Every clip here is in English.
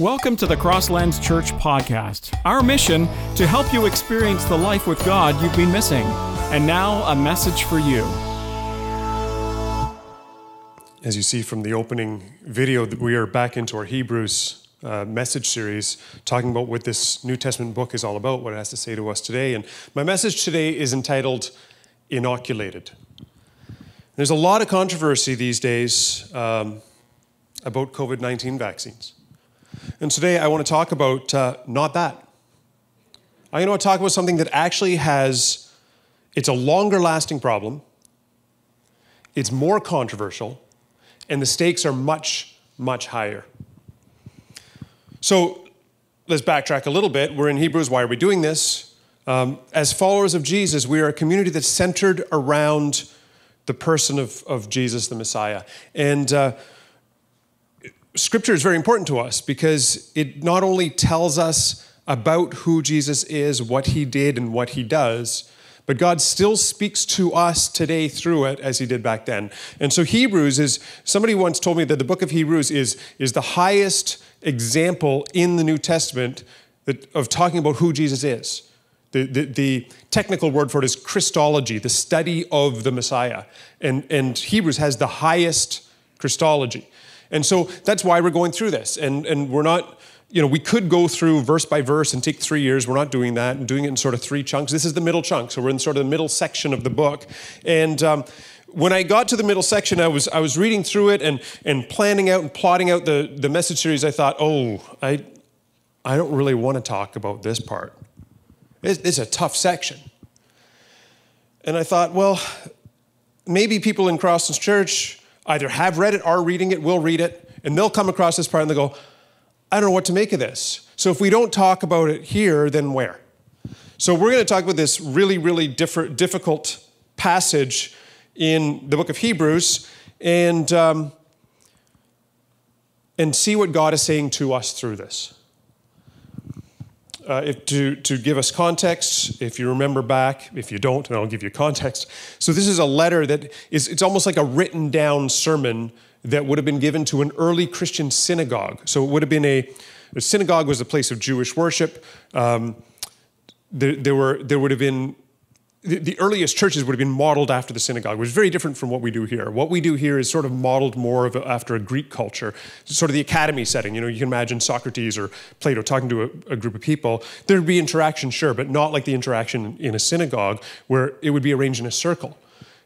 Welcome to the Crosslands Church podcast. Our mission to help you experience the life with God you've been missing. And now, a message for you. As you see from the opening video, we are back into our Hebrews uh, message series, talking about what this New Testament book is all about, what it has to say to us today. And my message today is entitled Inoculated. There's a lot of controversy these days um, about COVID 19 vaccines. And today I want to talk about uh, not that. I want to talk about something that actually has, it's a longer lasting problem, it's more controversial, and the stakes are much, much higher. So let's backtrack a little bit. We're in Hebrews. Why are we doing this? Um, as followers of Jesus, we are a community that's centered around the person of, of Jesus, the Messiah. And uh, Scripture is very important to us because it not only tells us about who Jesus is, what he did, and what he does, but God still speaks to us today through it as he did back then. And so Hebrews is, somebody once told me that the book of Hebrews is, is the highest example in the New Testament that, of talking about who Jesus is. The, the, the, technical word for it is Christology, the study of the Messiah. And, and Hebrews has the highest Christology. And so that's why we're going through this. And, and we're not, you know, we could go through verse by verse and take three years. We're not doing that and doing it in sort of three chunks. This is the middle chunk. So we're in sort of the middle section of the book. And, um, when I got to the middle section, I was, I was reading through it and, and planning out and plotting out the, the message series. I thought, oh, I, I don't really want to talk about this part. It's, it's a tough section. And I thought, well, maybe people in Crosslands Church either have read it, are reading it, will read it, and they'll come across this part and they'll go, I don't know what to make of this. So if we don't talk about it here, then where? So we're going to talk about this really, really difficult passage in the book of Hebrews and, um, and see what God is saying to us through this uh, if, to, to give us context, if you remember back, if you don't, I'll give you context. So this is a letter that is, it's almost like a written down sermon that would have been given to an early Christian synagogue. So it would have been a, a synagogue was a place of Jewish worship. Um, there, there, were, there would have been the, the earliest churches would have been modeled after the synagogue, which is very different from what we do here. What we do here is sort of modeled more of a, after a Greek culture, sort of the academy setting. You know, you can imagine Socrates or Plato talking to a, a group of people. There'd be interaction, sure, but not like the interaction in a synagogue where it would be arranged in a circle,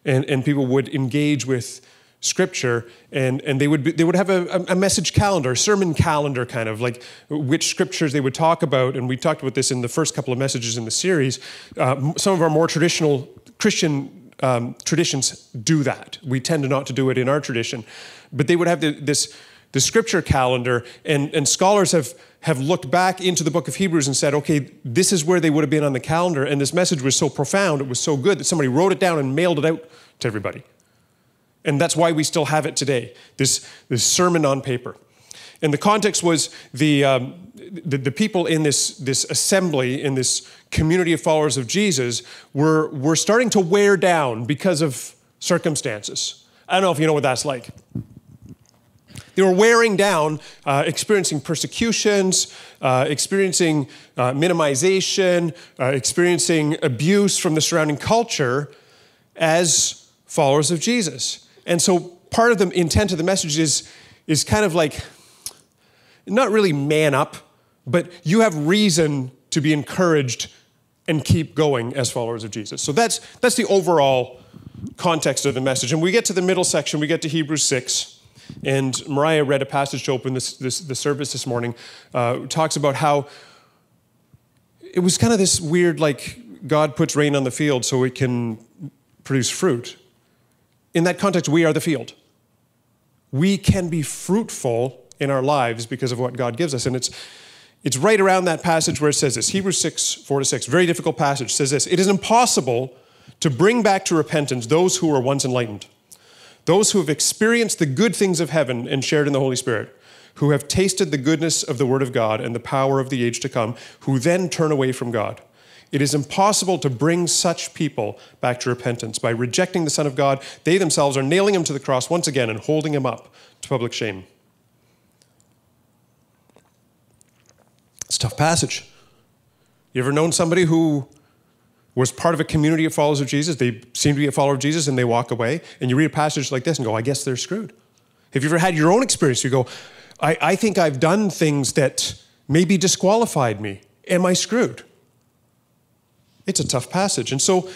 and and people would engage with scripture and, and they would be, they would have a, a message calendar a sermon calendar kind of like which scriptures they would talk about and we talked about this in the first couple of messages in the series uh, some of our more traditional christian um, traditions do that we tend to not to do it in our tradition but they would have the, this the scripture calendar and, and scholars have have looked back into the book of Hebrews and said, okay, this is where they would have been on the calendar. And this message was so profound, it was so good that somebody wrote it down and mailed it out to everybody. And that's why we still have it today this, this sermon on paper. And the context was the, um, the, the, people in this, this assembly, in this community of followers of Jesus, were, were starting to wear down because of circumstances. I don't know if you know what that's like. They were wearing down, uh, experiencing persecutions, uh, experiencing uh, minimization, uh, experiencing abuse from the surrounding culture as followers of Jesus. And so part of the intent of the message is, is kind of like not really man up, but you have reason to be encouraged and keep going as followers of Jesus. So that's, that's the overall context of the message. And we get to the middle section, we get to Hebrews 6. And Mariah read a passage to open this, this, the service this morning, uh, talks about how it was kind of this weird, like, God puts rain on the field so it can produce fruit in that context, we are the field. We can be fruitful in our lives because of what God gives us. And it's, it's right around that passage where it says this Hebrews 6, 4 to 6, very difficult passage, says this It is impossible to bring back to repentance those who were once enlightened, those who have experienced the good things of heaven and shared in the Holy Spirit, who have tasted the goodness of the Word of God and the power of the age to come, who then turn away from God. It is impossible to bring such people back to repentance. By rejecting the Son of God, they themselves are nailing him to the cross once again and holding him up to public shame. It's a tough passage. You ever known somebody who was part of a community of followers of Jesus? They seem to be a follower of Jesus and they walk away, and you read a passage like this and go, I guess they're screwed. Have you ever had your own experience? You go, I, I think I've done things that maybe disqualified me. Am I screwed? It's a tough passage. And so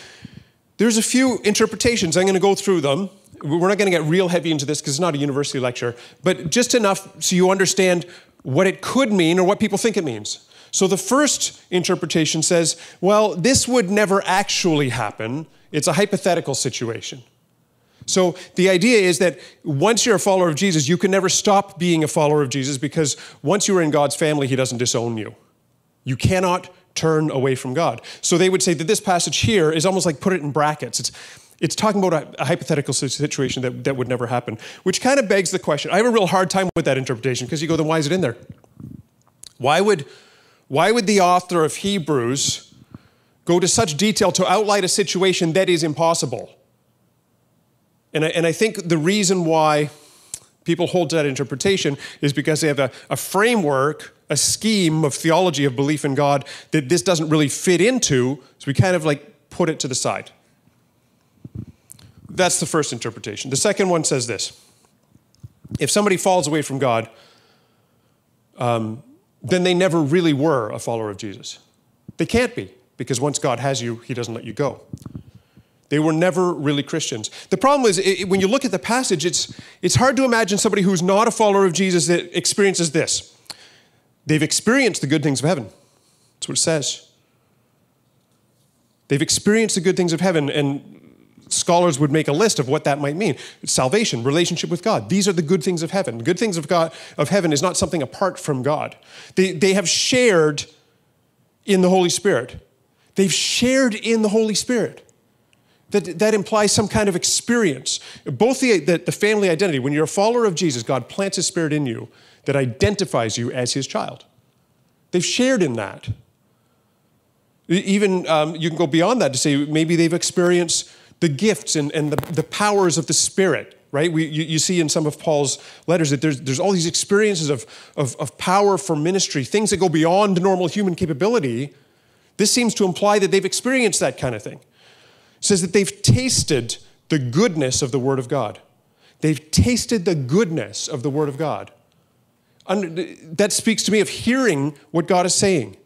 there's a few interpretations. I'm going to go through them. We're not going to get real heavy into this because it's not a university lecture, but just enough so you understand what it could mean or what people think it means. So the first interpretation says, well, this would never actually happen. It's a hypothetical situation. So the idea is that once you're a follower of Jesus, you can never stop being a follower of Jesus because once you are in God's family, He doesn't disown you. You cannot turn away from God. So they would say that this passage here is almost like put it in brackets. It's, it's talking about a, hypothetical situation that, that would never happen, which kind of begs the question. I have a real hard time with that interpretation because you go, then why is it in there? Why would, why would the author of Hebrews go to such detail to outline a situation that is impossible? And I, and I think the reason why people hold to that interpretation is because they have a, a framework, a scheme of theology of belief in God that this doesn't really fit into, so we kind of like put it to the side. That's the first interpretation. The second one says this if somebody falls away from God, um, then they never really were a follower of Jesus. They can't be, because once God has you, he doesn't let you go. They were never really Christians. The problem is, it, when you look at the passage, it's, it's hard to imagine somebody who's not a follower of Jesus that experiences this. They've experienced the good things of heaven. That's what it says. They've experienced the good things of heaven, and scholars would make a list of what that might mean. Salvation, relationship with God. These are the good things of heaven. Good things of God of heaven is not something apart from God. They, they have shared in the Holy Spirit. They've shared in the Holy Spirit that, that implies some kind of experience. Both the, the, the, family identity, when you're a follower of Jesus, God plants His Spirit in you that identifies you as His child. They've shared in that. Even um, you can go beyond that to say maybe they've experienced the gifts and, and the, the powers of the Spirit, right? We, you, you, see in some of Paul's letters that there's, there's all these experiences of, of, of power for ministry, things that go beyond normal human capability. This seems to imply that they've experienced that kind of thing says that they've tasted the goodness of the Word of God. They've tasted the goodness of the Word of God. that speaks to me of hearing what God is saying,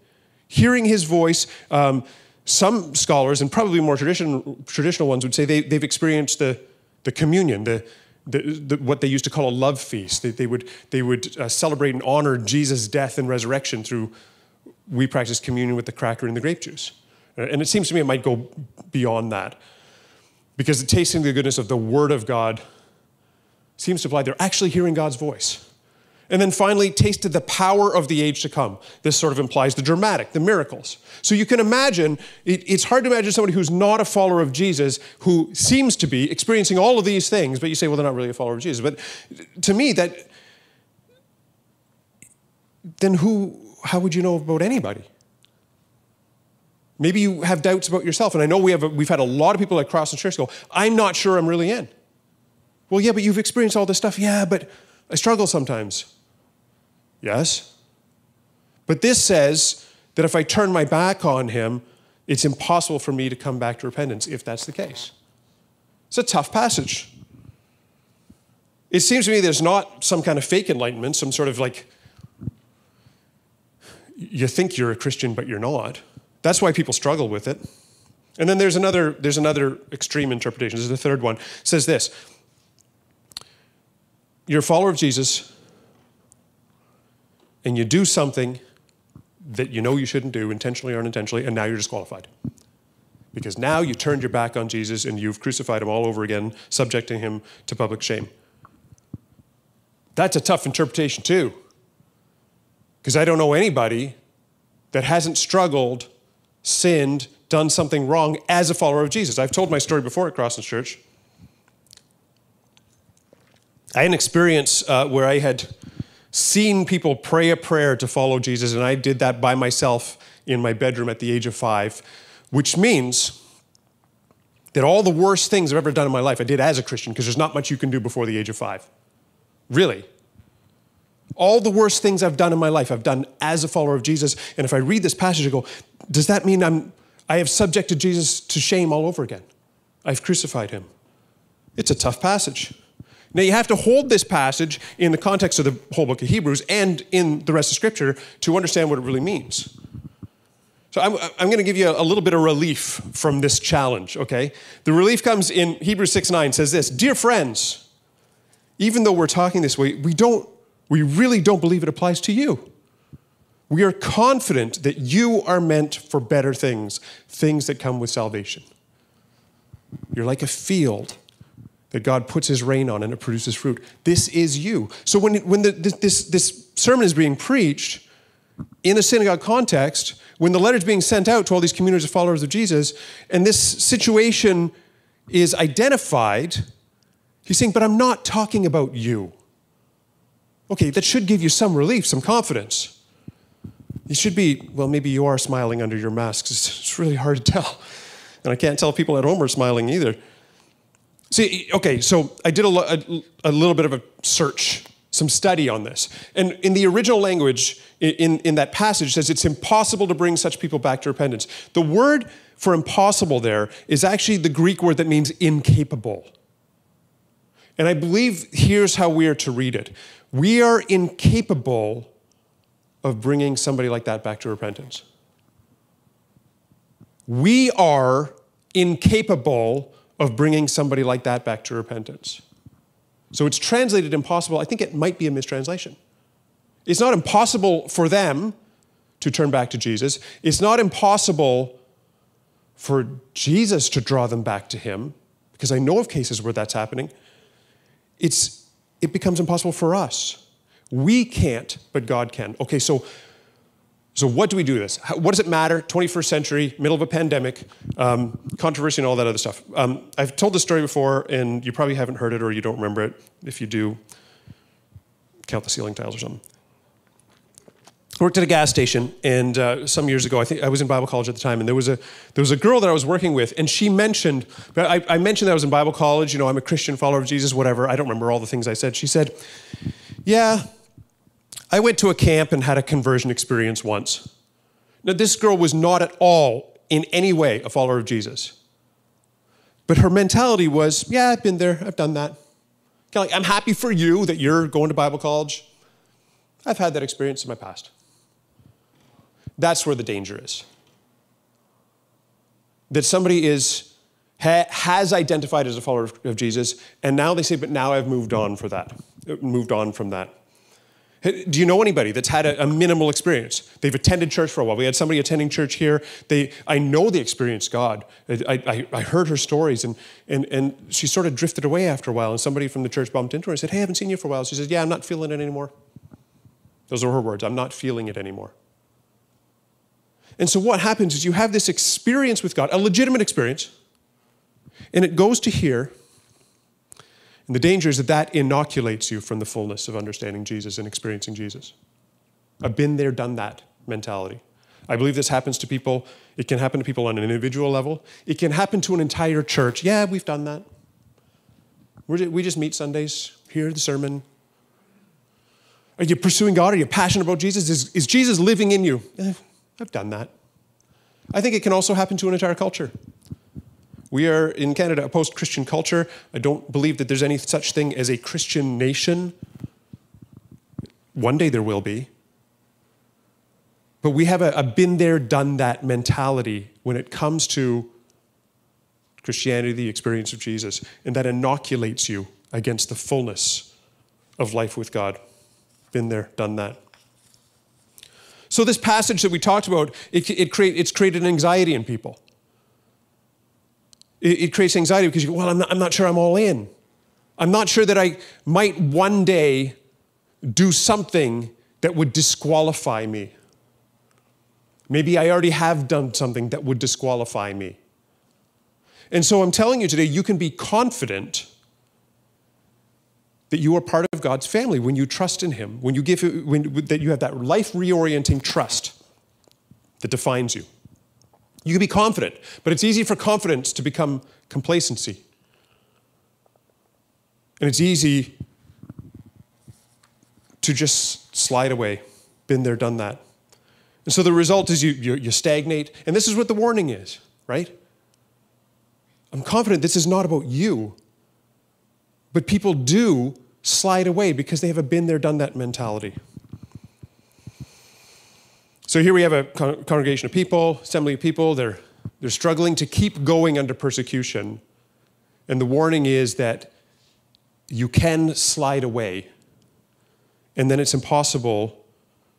hearing His voice. Um, some scholars, and probably more traditional, traditional ones, would say they, have experienced the, the communion, the, the, the, what they used to call a love feast. They, they would, they would uh, celebrate and honor Jesus' death and resurrection through, we practice communion with the cracker and the grape juice. Uh, and it seems to me it might go beyond that. Because tasting the goodness of the Word of God seems to imply they're actually hearing God's voice. And then finally, tasted the power of the age to come. This sort of implies the dramatic, the miracles. So you can imagine, it, it's hard to imagine somebody who's not a follower of Jesus who seems to be experiencing all of these things, but you say, well, they're not really a follower of Jesus. But to me, that, then who, how would you know about anybody? Maybe you have doubts about yourself. And I know we have a, we've had a lot of people at Crosslands Church go, I'm not sure I'm really in. Well, yeah, but you've experienced all this stuff. Yeah, but I struggle sometimes. Yes. But this says that if I turn my back on him, it's impossible for me to come back to repentance if that's the case. It's a tough passage. It seems to me there's not some kind of fake enlightenment, some sort of like, you think you're a Christian, but you're not. That's why people struggle with it. And then there's another, there's another extreme interpretation. This is the third one. It says this You're a follower of Jesus, and you do something that you know you shouldn't do, intentionally or unintentionally, and now you're disqualified. Because now you turned your back on Jesus and you've crucified him all over again, subjecting him to public shame. That's a tough interpretation, too. Because I don't know anybody that hasn't struggled sinned, done something wrong as a follower of Jesus. I've told my story before at Crosslands Church. I had an experience uh, where I had seen people pray a prayer to follow Jesus, and I did that by myself in my bedroom at the age of five, which means that all the worst things I've ever done in my life I did as a Christian, because there's not much you can do before the age of five. Really. All the worst things I've done in my life, I've done as a follower of Jesus. And if I read this passage, I go, does that mean I'm, I have subjected Jesus to shame all over again? I've crucified him. It's a tough passage. Now, you have to hold this passage in the context of the whole book of Hebrews and in the rest of Scripture to understand what it really means. So, I'm, I'm going to give you a little bit of relief from this challenge, okay? The relief comes in Hebrews 6 9 says this Dear friends, even though we're talking this way, we don't, we really don't believe it applies to you. We are confident that you are meant for better things, things that come with salvation. You're like a field that God puts his rain on and it produces fruit. This is you. So when, when the, this, this sermon is being preached in a synagogue context, when the letter is being sent out to all these communities of followers of Jesus, and this situation is identified, he's saying, But I'm not talking about you. Okay, that should give you some relief, some confidence. You should be, well, maybe you are smiling under your masks. It's really hard to tell. And I can't tell people at home are smiling either. See, okay, so I did a, a, a, little bit of a search, some study on this. And in the original language, in, in that passage, says it's impossible to bring such people back to repentance. The word for impossible there is actually the Greek word that means incapable. And I believe here's how we are to read it we are incapable of bringing somebody like that back to repentance. We are incapable of bringing somebody like that back to repentance. So it's translated impossible. I think it might be a mistranslation. It's not impossible for them to turn back to Jesus. It's not impossible for Jesus to draw them back to Him, because I know of cases where that's happening. It's, it becomes impossible for us. We can't, but God can. Okay, so so, what do we do this? What does it matter? 21st century, middle of a pandemic, um, controversy, and all that other stuff. Um, I've told this story before, and you probably haven't heard it or you don't remember it. If you do, count the ceiling tiles or something. Worked at a gas station, and uh, some years ago, I think I was in Bible college at the time, and there was a there was a girl that I was working with, and she mentioned, I, I mentioned that I was in Bible college. You know, I'm a Christian follower of Jesus, whatever. I don't remember all the things I said. She said, "Yeah, I went to a camp and had a conversion experience once. Now, this girl was not at all in any way a follower of Jesus. But her mentality was, yeah, I've been there, I've done that. Kind of like, I'm happy for you that you're going to Bible college. I've had that experience in my past. That's where the danger is. That somebody is ha, has identified as a follower of, of Jesus, and now they say, but now I've moved on for that, moved on from that. Do you know anybody that's had a, a, minimal experience? They've attended church for a while. We had somebody attending church here. They, I know they experienced God. I, I, I, heard her stories, and, and, and she sort of drifted away after a while. And somebody from the church bumped into her and said, Hey, I haven't seen you for a while. She said, Yeah, I'm not feeling it anymore. Those are her words. I'm not feeling it anymore. And so what happens is you have this experience with God, a legitimate experience, and it goes to here and the danger is that that inoculates you from the fullness of understanding Jesus and experiencing Jesus. I've been there, done that mentality. I believe this happens to people. It can happen to people on an individual level. It can happen to an entire church. Yeah, we've done that. We just meet Sundays, hear the sermon. Are you pursuing God? Are you passionate about Jesus? Is, is Jesus living in you? Eh, I've done that. I think it can also happen to an entire culture. We are in Canada a post Christian culture. I don't believe that there's any such thing as a Christian nation. One day there will be. But we have a, a been there, done that mentality when it comes to Christianity, the experience of Jesus, and that inoculates you against the fullness of life with God. Been there, done that. So, this passage that we talked about, it, it create, it's created anxiety in people it, it creates anxiety because you go, well, I'm not, I'm not sure I'm all in. I'm not sure that I might one day do something that would disqualify me. Maybe I already have done something that would disqualify me. And so I'm telling you today, you can be confident that you are part of God's family when you trust in Him, when you give, when, that you have that life reorienting trust that defines you. You can be confident, but it's easy for confidence to become complacency. And it's easy to just slide away. Been there, done that. And so the result is you, you, you stagnate. And this is what the warning is, right? I'm confident this is not about you. But people do slide away because they have a been there, done that mentality. So here we have a con- congregation of people, assembly of people. They're, they're struggling to keep going under persecution. And the warning is that you can slide away, and then it's impossible.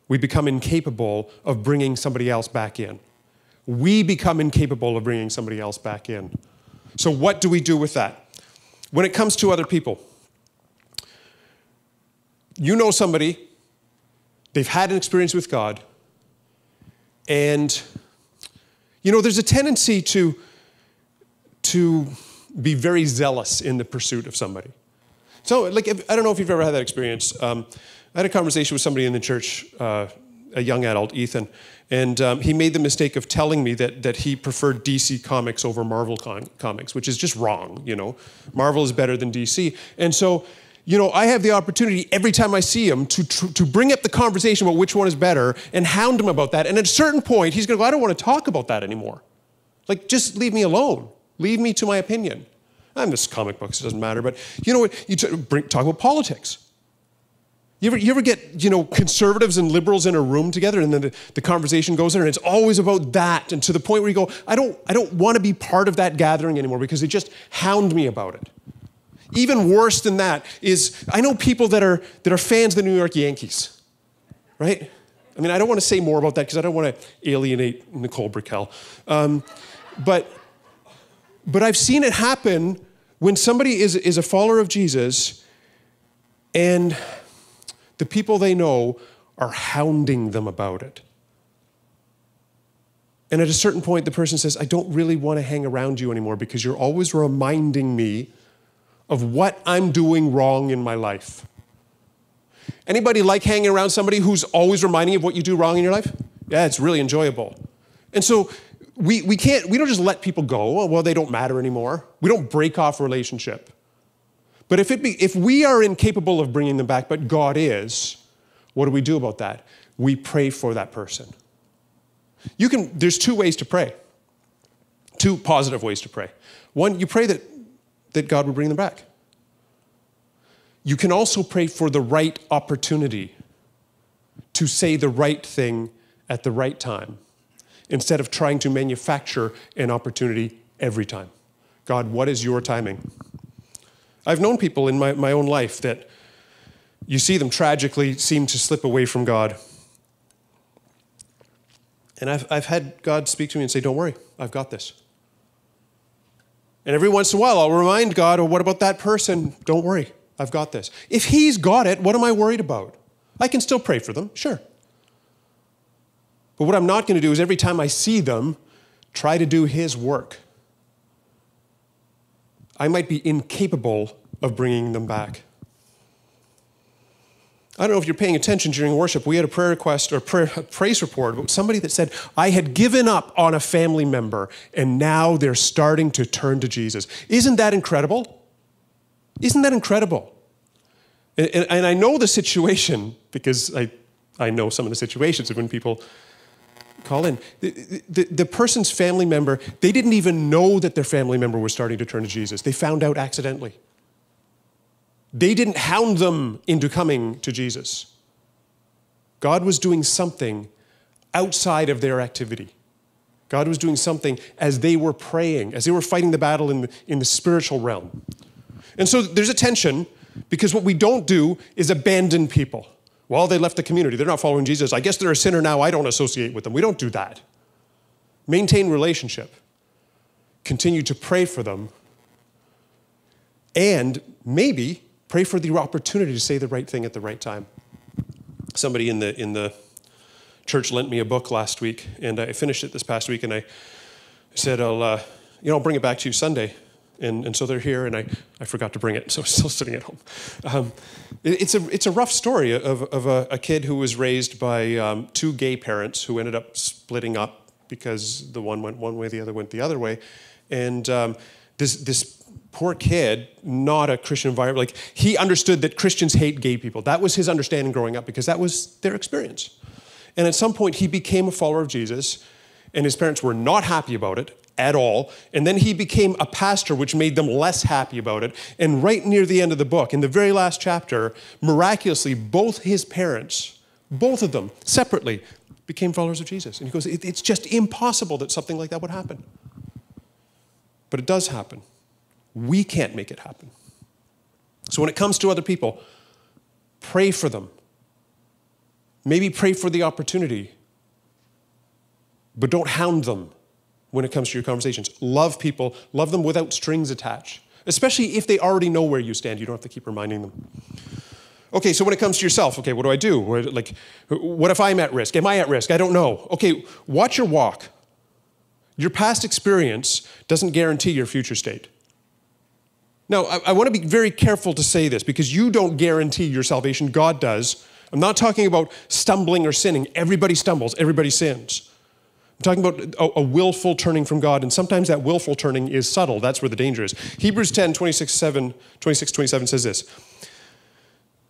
We become incapable of bringing somebody else back in. We become incapable of bringing somebody else back in. So, what do we do with that? When it comes to other people, you know somebody, they've had an experience with God, and you know, there's a tendency to, to be very zealous in the pursuit of somebody. So, like, if, I don't know if you've ever had that experience. Um, I had a conversation with somebody in the church, uh, a young adult, Ethan, and um, he made the mistake of telling me that, that he preferred DC comics over Marvel con- comics, which is just wrong, you know. Marvel is better than DC. And so, you know, I have the opportunity every time I see him to, to, bring up the conversation about which one is better and hound him about that. And at a certain point, he's going to go, I don't want to talk about that anymore. Like, just leave me alone. Leave me to my opinion. I'm just comic books, it doesn't matter. But you know what? You talk about politics. You ever, you ever get, you know, conservatives and liberals in a room together and then the, the conversation goes there and it's always about that and to the point where you go, I don't, I don't want to be part of that gathering anymore because they just hound me about it. Even worse than that is I know people that are, that are fans of the New York Yankees, right? I mean, I don't want to say more about that because I don't want to alienate Nicole Brickell. Um, but, but I've seen it happen when somebody is, is a follower of Jesus and the people they know are hounding them about it. And at a certain point, the person says, I don't really want to hang around you anymore because you're always reminding me of what I'm doing wrong in my life. Anybody like hanging around somebody who's always reminding you of what you do wrong in your life? Yeah, it's really enjoyable. And so we, we can't, we don't just let people go, well, they don't matter anymore. We don't break off a relationship. But if, it be, if we are incapable of bringing them back, but God is, what do we do about that? We pray for that person. You can, there's two ways to pray, two positive ways to pray. One, you pray that that God would bring them back. You can also pray for the right opportunity to say the right thing at the right time instead of trying to manufacture an opportunity every time. God, what is your timing? I've known people in my, my own life that you see them tragically seem to slip away from God. And I've, I've had God speak to me and say, Don't worry, I've got this. And every once in a while, I'll remind God, oh, what about that person? Don't worry, I've got this. If He's got it, what am I worried about? I can still pray for them, sure. But what I'm not going to do is every time I see them, try to do His work. I might be incapable of bringing them back. I don't know if you're paying attention during worship. We had a prayer request or prayer, praise report about somebody that said, I had given up on a family member and now they're starting to turn to Jesus. Isn't that incredible? Isn't that incredible? And, and, and I know the situation because I, I know some of the situations of when people call in. The, the, the person's family member, they didn't even know that their family member was starting to turn to Jesus. They found out accidentally. They didn't hound them into coming to Jesus. God was doing something outside of their activity. God was doing something as they were praying, as they were fighting the battle in the, in the spiritual realm. And so there's a tension because what we don't do is abandon people. Well, they left the community. They're not following Jesus. I guess they're a sinner now. I don't associate with them. We don't do that. Maintain relationship. Continue to pray for them. And maybe Pray for the opportunity to say the right thing at the right time. Somebody in the, in the church lent me a book last week, and I finished it this past week, and I said, I'll, uh, you know, I'll bring it back to you Sunday. And, and so they're here, and I, I forgot to bring it, so I'm still sitting at home. Um, it, it's, a, it's a rough story of, of a, a kid who was raised by um, two gay parents who ended up splitting up because the one went one way, the other went the other way. And um, this, this poor kid, not a Christian environment. Like he understood that Christians hate gay people. That was his understanding growing up because that was their experience. And at some point, he became a follower of Jesus, and his parents were not happy about it at all. And then he became a pastor, which made them less happy about it. And right near the end of the book, in the very last chapter, miraculously, both his parents, both of them separately, became followers of Jesus. And he goes, It's just impossible that something like that would happen. But it does happen. We can't make it happen. So when it comes to other people, pray for them. Maybe pray for the opportunity, but don't hound them when it comes to your conversations. Love people, love them without strings attached, especially if they already know where you stand. You don't have to keep reminding them. Okay, so when it comes to yourself, okay, what do I do? Like, what if I'm at risk? Am I at risk? I don't know. Okay, watch your walk. Your past experience doesn't guarantee your future state. Now, I, I want to be very careful to say this because you don't guarantee your salvation, God does. I'm not talking about stumbling or sinning. Everybody stumbles, everybody sins. I'm talking about a, a, willful turning from God, and sometimes that willful turning is subtle. That's where the danger is. Hebrews 10, 26, 7, 26 27 says this.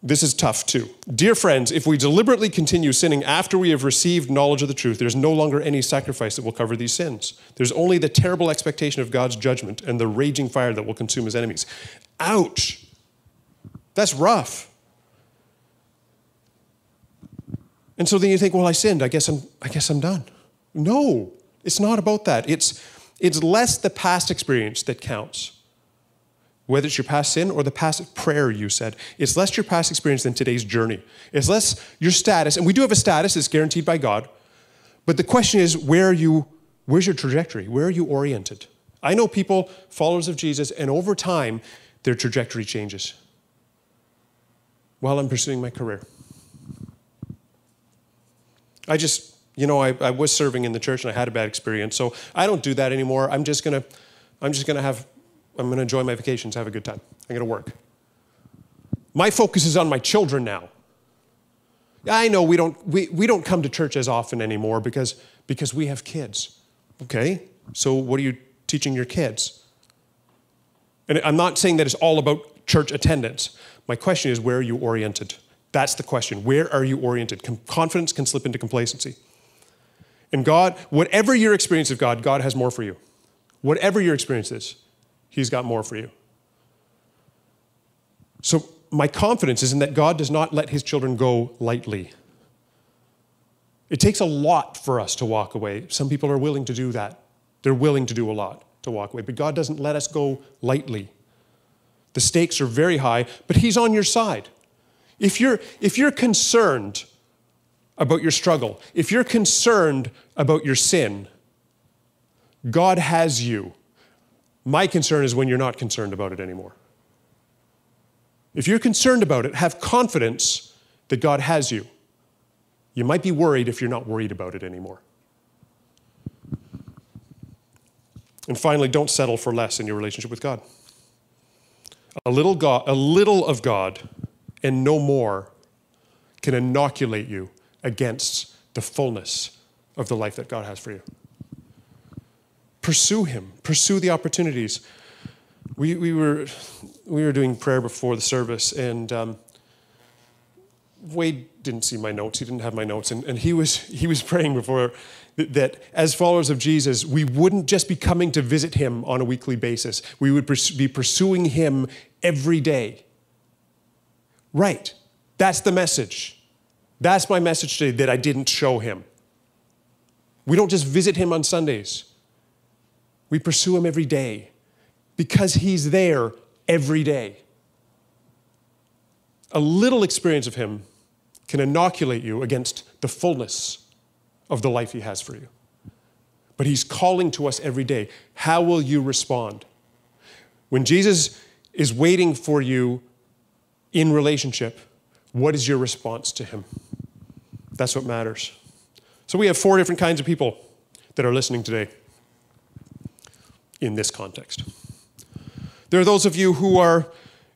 This is tough too. Dear friends, if we deliberately continue sinning after we have received knowledge of the truth, there's no longer any sacrifice that will cover these sins. There's only the terrible expectation of God's judgment and the raging fire that will consume his enemies. Ouch! That's rough. And so then you think, well, I sinned. I guess I'm, I guess I'm done. No, it's not about that. It's, it's less the past experience that counts whether it's your past sin or the past prayer you said. It's less your past experience than today's journey. It's less your status, and we do have a status that's guaranteed by God. But the question is, where are you, where's your trajectory? Where are you oriented? I know people, followers of Jesus, and over time, their trajectory changes while I'm pursuing my career. I just, you know, I, I was serving in the church and I had a bad experience, so I don't do that anymore. I'm just gonna, I'm just gonna have I'm to enjoy my vacations, have a good time. I'm to work. My focus is on my children now. I know we don't, we, we don't come to church as often anymore because, because we have kids. Okay, so what are you teaching your kids? And I'm not saying that it's all about church attendance. My question is, where are you oriented? That's the question. Where are you oriented? Confidence can slip into complacency. And God, whatever your experience of God, God has more for you. Whatever your experience is. He's got more for you. So, my confidence is in that God does not let his children go lightly. It takes a lot for us to walk away. Some people are willing to do that. They're willing to do a lot to walk away, but God doesn't let us go lightly. The stakes are very high, but He's on your side. If you're, if you're concerned about your struggle, if you're concerned about your sin, God has you. My concern is when you're not concerned about it anymore. If you're concerned about it, have confidence that God has you. You might be worried if you're not worried about it anymore. And finally, don't settle for less in your relationship with God. A little, God, a little of God and no more can inoculate you against the fullness of the life that God has for you. Pursue Him, pursue the opportunities. We, we, were, we were doing prayer before the service, and um, Wade didn't see my notes. He didn't have my notes. And, and he, was, he was praying before that, as followers of Jesus, we wouldn't just be coming to visit him on a weekly basis, we would be pursuing him every day. Right. That's the message. That's my message today that I didn't show him. We don't just visit him on Sundays. We pursue him every day because he's there every day. A little experience of him can inoculate you against the fullness of the life he has for you. But he's calling to us every day. How will you respond? When Jesus is waiting for you in relationship, what is your response to him? That's what matters. So we have four different kinds of people that are listening today in this context. There are those of you who are,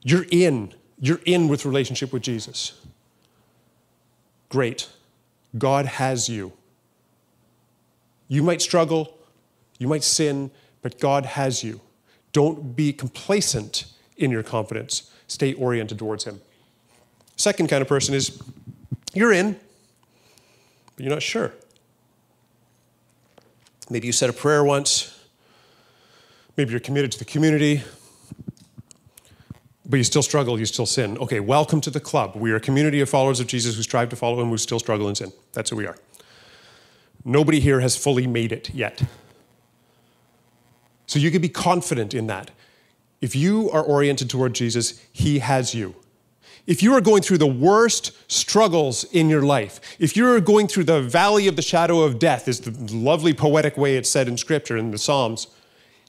you're in, you're in with relationship with Jesus. Great. God has you. You might struggle, you might sin, but God has you. Don't be complacent in your confidence. Stay oriented towards Him. Second kind of person is you're in, but you're not sure. Maybe you said a prayer once. Maybe you're committed to the community, but you still struggle, you still sin. Okay, welcome to the club. We are a community of followers of Jesus who strive to follow him, who still struggle in sin. That's who we are. Nobody here has fully made it yet. So you can be confident in that. If you are oriented toward Jesus, he has you. If you are going through the worst struggles in your life, if you're going through the valley of the shadow of death, is the lovely poetic way it's said in Scripture in the Psalms,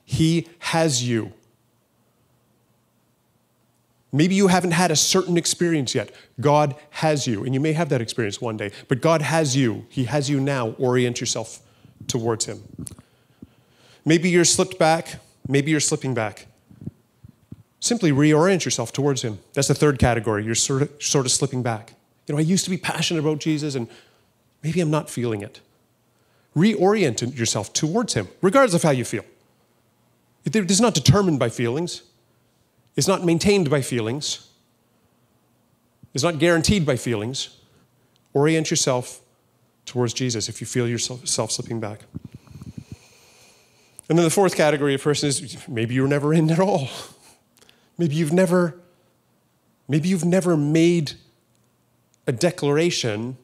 He has you. Maybe you haven't had a certain experience yet. God has you, and you may have that experience one day, but God has you. He has you now. Orient yourself towards Him. Maybe you're slipped back, maybe you're slipping back. Simply reorient yourself towards Him. That's the third category. You're sort of, sort of slipping back. You know, I used to be passionate about Jesus, and maybe I'm not feeling it. Reorient yourself towards Him, regardless of how you feel. It is not determined by feelings it's not maintained by feelings, it's not guaranteed by feelings. Orient yourself towards Jesus if you feel yourself slipping back. And then the fourth category of person is maybe you were never in at all. Maybe you've never, maybe you've never made a declaration,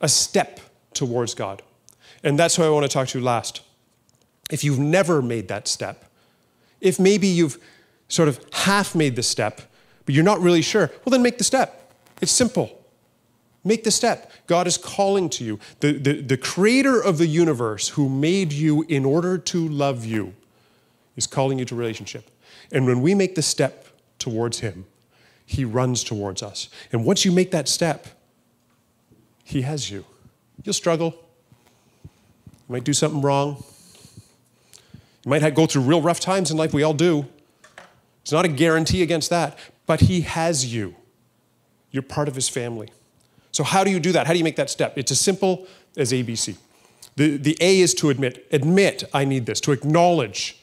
a step towards God. And that's who I want to talk to you last. If you've never made that step, if maybe you've sort of half made the step, but you're not really sure, well, then make the step. It's simple. Make the step. God is calling to you. The, the, the creator of the universe who made you in order to love you is calling you to relationship. And when we make the step towards him, he runs towards us. And once you make that step, he has you. You'll struggle. You might do something wrong. You might go through real rough times in life. We all do. It's not a guarantee against that, but He has you. You're part of His family. So, how do you do that? How do you make that step? It's as simple as ABC. The, the A is to admit, admit I need this, to acknowledge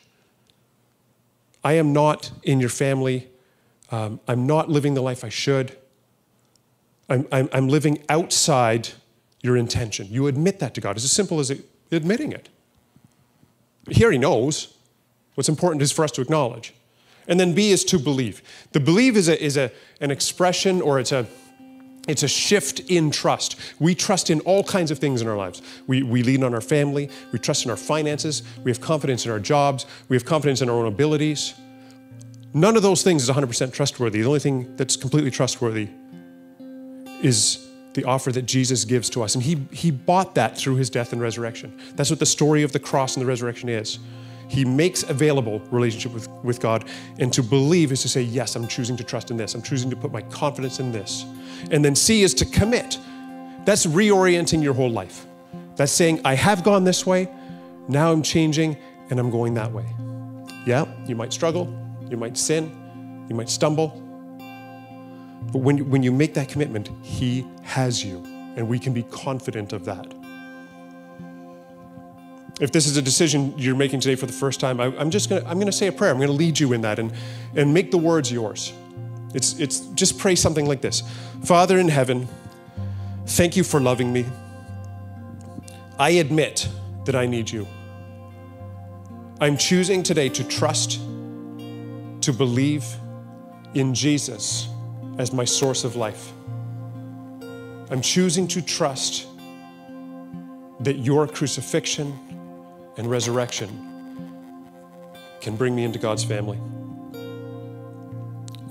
I am not in your family. Um, I'm not living the life I should. I'm, I'm, I'm, living outside your intention. You admit that to God. It's as simple as admitting it. Here he knows. What's important is for us to acknowledge. And then B is to believe. The believe is, a, is a, an expression or it's a, it's a shift in trust. We trust in all kinds of things in our lives. We, we lean on our family, we trust in our finances, we have confidence in our jobs, we have confidence in our own abilities. None of those things is 100% trustworthy. The only thing that's completely trustworthy is the offer that Jesus gives to us. And he, he bought that through his death and resurrection. That's what the story of the cross and the resurrection is. He makes available relationship with, with God. And to believe is to say, yes, I'm choosing to trust in this. I'm choosing to put my confidence in this. And then C is to commit. That's reorienting your whole life. That's saying, I have gone this way, now I'm changing, and I'm going that way. Yeah, you might struggle, you might sin, you might stumble. But when, when you make that commitment, He has you, and we can be confident of that. If this is a decision you're making today for the first time, I, am just gonna I'm gonna say a prayer. I'm gonna lead you in that and, and make the words yours. It's, it's just pray something like this Father in heaven, thank you for loving me. I admit that I need you. I'm choosing today to trust, to believe in Jesus as my source of life. I'm choosing to trust that your crucifixion and resurrection can bring me into God's family.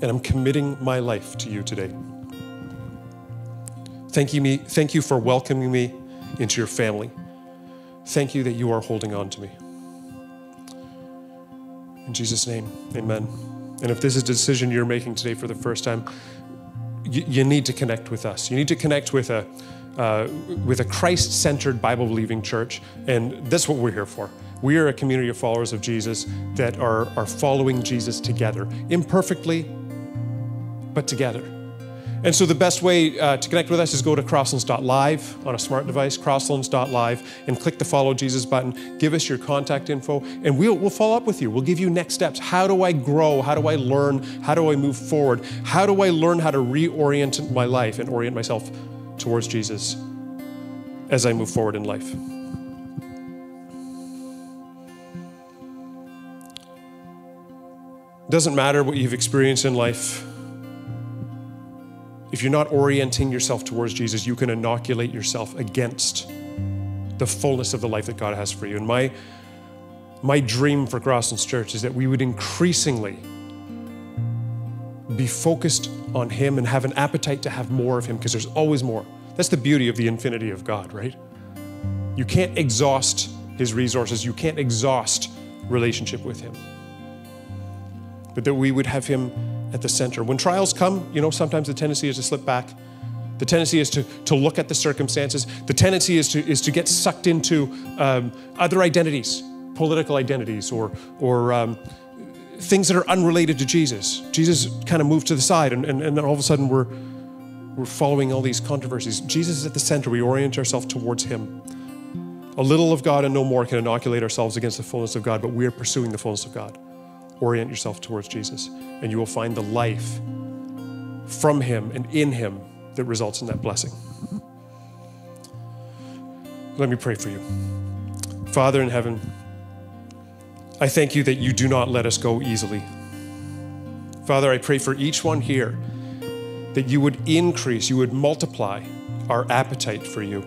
And I'm committing my life to you today. Thank you, me, thank you for welcoming me into your family. Thank you that you are holding on to me. In Jesus' name, amen. And if this is a decision you're making today for the first time, you, you need to connect with us. You need to connect with a, uh, with a Christ centered Bible believing church, and that's what we're here for. We are a community of followers of Jesus that are, are following Jesus together, imperfectly, but together. And so the best way uh, to connect with us is go to crosslands.live on a smart device, crosslands.live, and click the follow Jesus button. Give us your contact info, and we'll, we'll follow up with you. We'll give you next steps. How do I grow? How do I learn? How do I move forward? How do I learn how to reorient my life and orient myself towards Jesus as I move forward in life? It Doesn't matter what you've experienced in life. If you're not orienting yourself towards Jesus, you can inoculate yourself against the fullness of the life that God has for you. And my, my dream for Crosslands Church is that we would increasingly be focused on Him and have an appetite to have more of Him because there's always more. That's the beauty of the infinity of God, right? You can't exhaust His resources, you can't exhaust relationship with Him but that we would have Him at the center. When trials come, you know, sometimes the tendency is to slip back. The tendency is to, to look at the circumstances. The tendency is to, is to get sucked into um, other identities, political identities, or, or um, things that are unrelated to Jesus. Jesus kind of moved to the side, and, and, and all of a sudden we're, we're following all these controversies. Jesus is at the center. We orient ourselves towards Him. A little of God and no more can inoculate ourselves against the fullness of God, but we are pursuing the fullness of God orient yourself towards Jesus, and you will find the life from Him and in Him that results in that blessing. Let me pray for you. Father in heaven, I thank you that you do not let us go easily. Father, I pray for each one here that you would increase, you would multiply our appetite for you.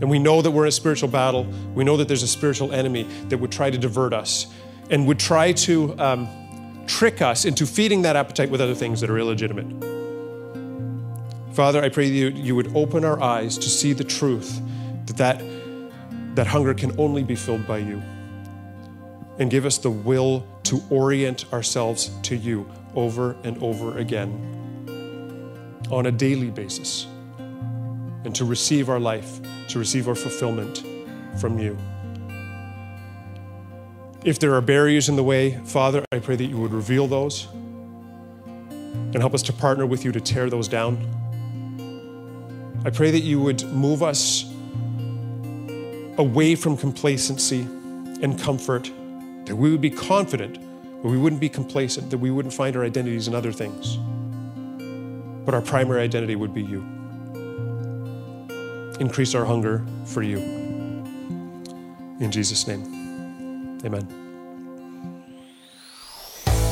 And we know that we're in a spiritual battle. We know that there's a spiritual enemy that would try to divert us and would try to um, trick us into feeding that appetite with other things that are illegitimate. Father, I pray that you, you would open our eyes to see the truth that, that that hunger can only be filled by you. And give us the will to orient ourselves to you over and over again on a daily basis and to receive our life, to receive our fulfillment from you. If there are barriers in the way, Father, I pray that you would reveal those and help us to partner with you to tear those down. I pray that you would move us away from complacency and comfort, that we would be confident, but we wouldn't be complacent, that we wouldn't find our identities in other things. But our primary identity would be you. Increase our hunger for you. In Jesus' name. Amen.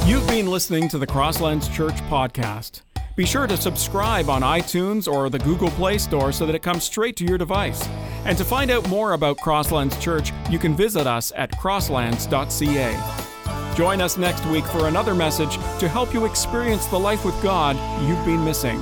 You've been listening to the Crosslands Church podcast. Be sure to subscribe on iTunes or the Google Play Store so that it comes straight to your device. And to find out more about Crosslands Church, you can visit us at crosslands.ca. Join us next week for another message to help you experience the life with God you've been missing.